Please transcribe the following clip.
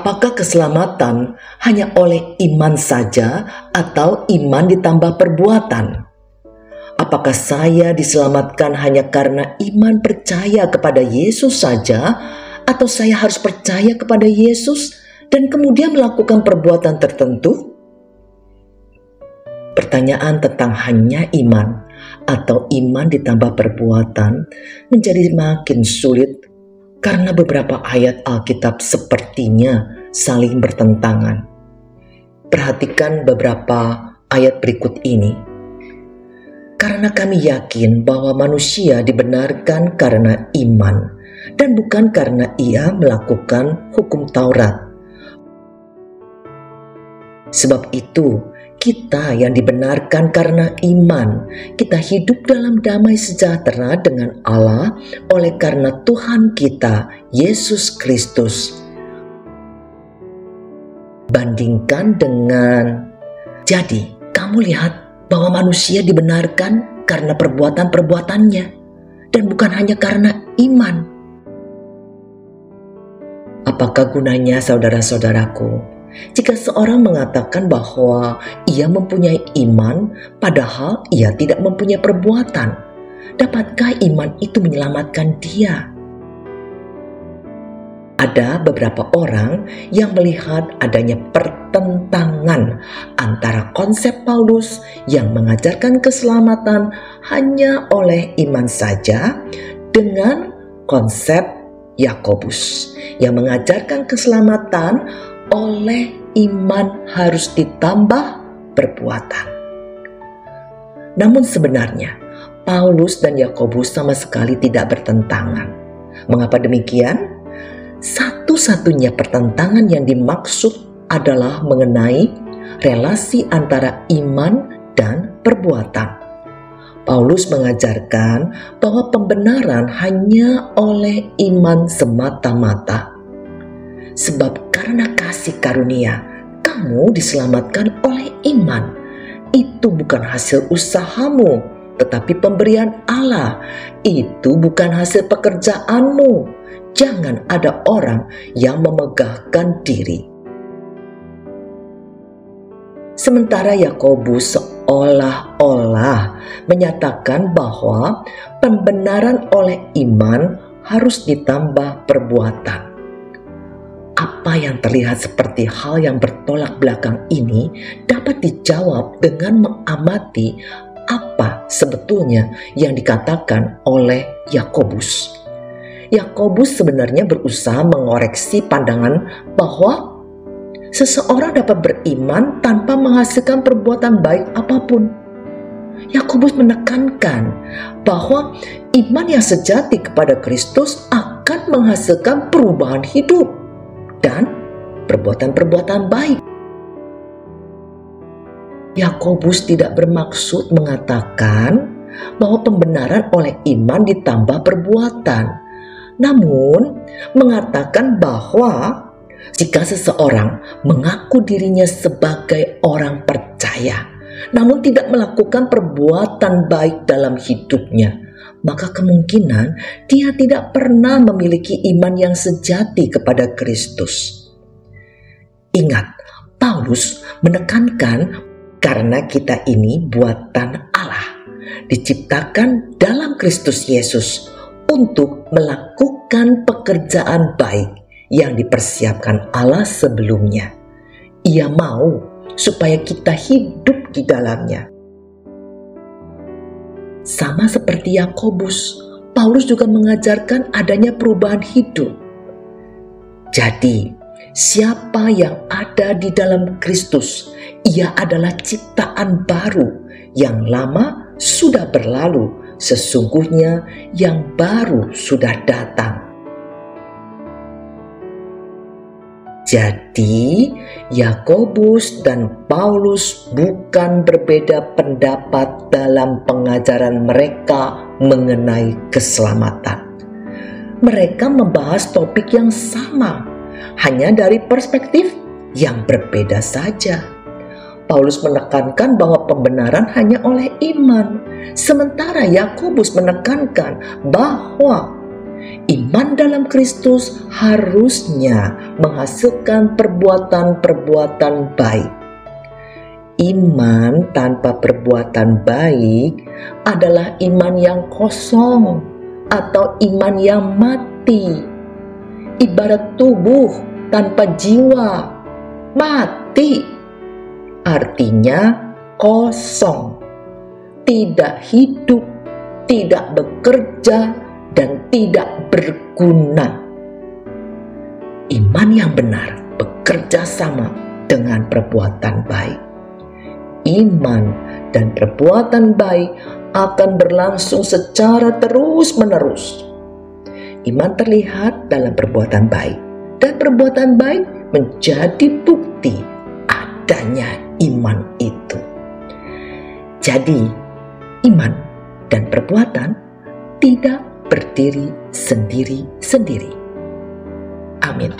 Apakah keselamatan hanya oleh iman saja atau iman ditambah perbuatan? Apakah saya diselamatkan hanya karena iman percaya kepada Yesus saja atau saya harus percaya kepada Yesus dan kemudian melakukan perbuatan tertentu? Pertanyaan tentang hanya iman atau iman ditambah perbuatan menjadi makin sulit karena beberapa ayat Alkitab sepertinya saling bertentangan. Perhatikan beberapa ayat berikut ini. Karena kami yakin bahwa manusia dibenarkan karena iman dan bukan karena ia melakukan hukum Taurat. Sebab itu, kita yang dibenarkan karena iman, kita hidup dalam damai sejahtera dengan Allah oleh karena Tuhan kita, Yesus Kristus. Bandingkan dengan, jadi kamu lihat bahwa manusia dibenarkan karena perbuatan-perbuatannya dan bukan hanya karena iman. Apakah gunanya saudara-saudaraku? Jika seorang mengatakan bahwa ia mempunyai iman, padahal ia tidak mempunyai perbuatan, dapatkah iman itu menyelamatkan dia? Ada beberapa orang yang melihat adanya pertentangan antara konsep Paulus yang mengajarkan keselamatan hanya oleh iman saja dengan konsep Yakobus yang mengajarkan keselamatan oleh iman harus ditambah perbuatan. Namun sebenarnya Paulus dan Yakobus sama sekali tidak bertentangan. Mengapa demikian? Satu-satunya pertentangan yang dimaksud adalah mengenai relasi antara iman dan perbuatan. Paulus mengajarkan bahwa pembenaran hanya oleh iman semata-mata Sebab karena kasih karunia, kamu diselamatkan oleh iman. Itu bukan hasil usahamu, tetapi pemberian Allah. Itu bukan hasil pekerjaanmu. Jangan ada orang yang memegahkan diri. Sementara Yakobus seolah-olah menyatakan bahwa pembenaran oleh iman harus ditambah perbuatan apa yang terlihat seperti hal yang bertolak belakang ini dapat dijawab dengan mengamati apa sebetulnya yang dikatakan oleh Yakobus. Yakobus sebenarnya berusaha mengoreksi pandangan bahwa seseorang dapat beriman tanpa menghasilkan perbuatan baik apa pun. Yakobus menekankan bahwa iman yang sejati kepada Kristus akan menghasilkan perubahan hidup dan perbuatan-perbuatan baik. Yakobus tidak bermaksud mengatakan bahwa pembenaran oleh iman ditambah perbuatan, namun mengatakan bahwa jika seseorang mengaku dirinya sebagai orang percaya, namun tidak melakukan perbuatan baik dalam hidupnya, maka kemungkinan dia tidak pernah memiliki iman yang sejati kepada Kristus. Ingat, Paulus menekankan karena kita ini buatan Allah, diciptakan dalam Kristus Yesus untuk melakukan pekerjaan baik yang dipersiapkan Allah sebelumnya. Ia mau supaya kita hidup di dalamnya. Sama seperti Yakobus, Paulus juga mengajarkan adanya perubahan hidup. Jadi, siapa yang ada di dalam Kristus, ia adalah ciptaan baru yang lama sudah berlalu, sesungguhnya yang baru sudah datang. Jadi, Yakobus dan Paulus bukan berbeda pendapat dalam pengajaran mereka mengenai keselamatan. Mereka membahas topik yang sama, hanya dari perspektif yang berbeda saja. Paulus menekankan bahwa pembenaran hanya oleh iman, sementara Yakobus menekankan bahwa Iman dalam Kristus harusnya menghasilkan perbuatan-perbuatan baik. Iman tanpa perbuatan baik adalah iman yang kosong atau iman yang mati. Ibarat tubuh tanpa jiwa, mati. Artinya kosong, tidak hidup, tidak bekerja, dan tidak berguna. Iman yang benar bekerja sama dengan perbuatan baik. Iman dan perbuatan baik akan berlangsung secara terus-menerus. Iman terlihat dalam perbuatan baik, dan perbuatan baik menjadi bukti adanya iman itu. Jadi, iman dan perbuatan tidak berdiri sendiri-sendiri. Amin.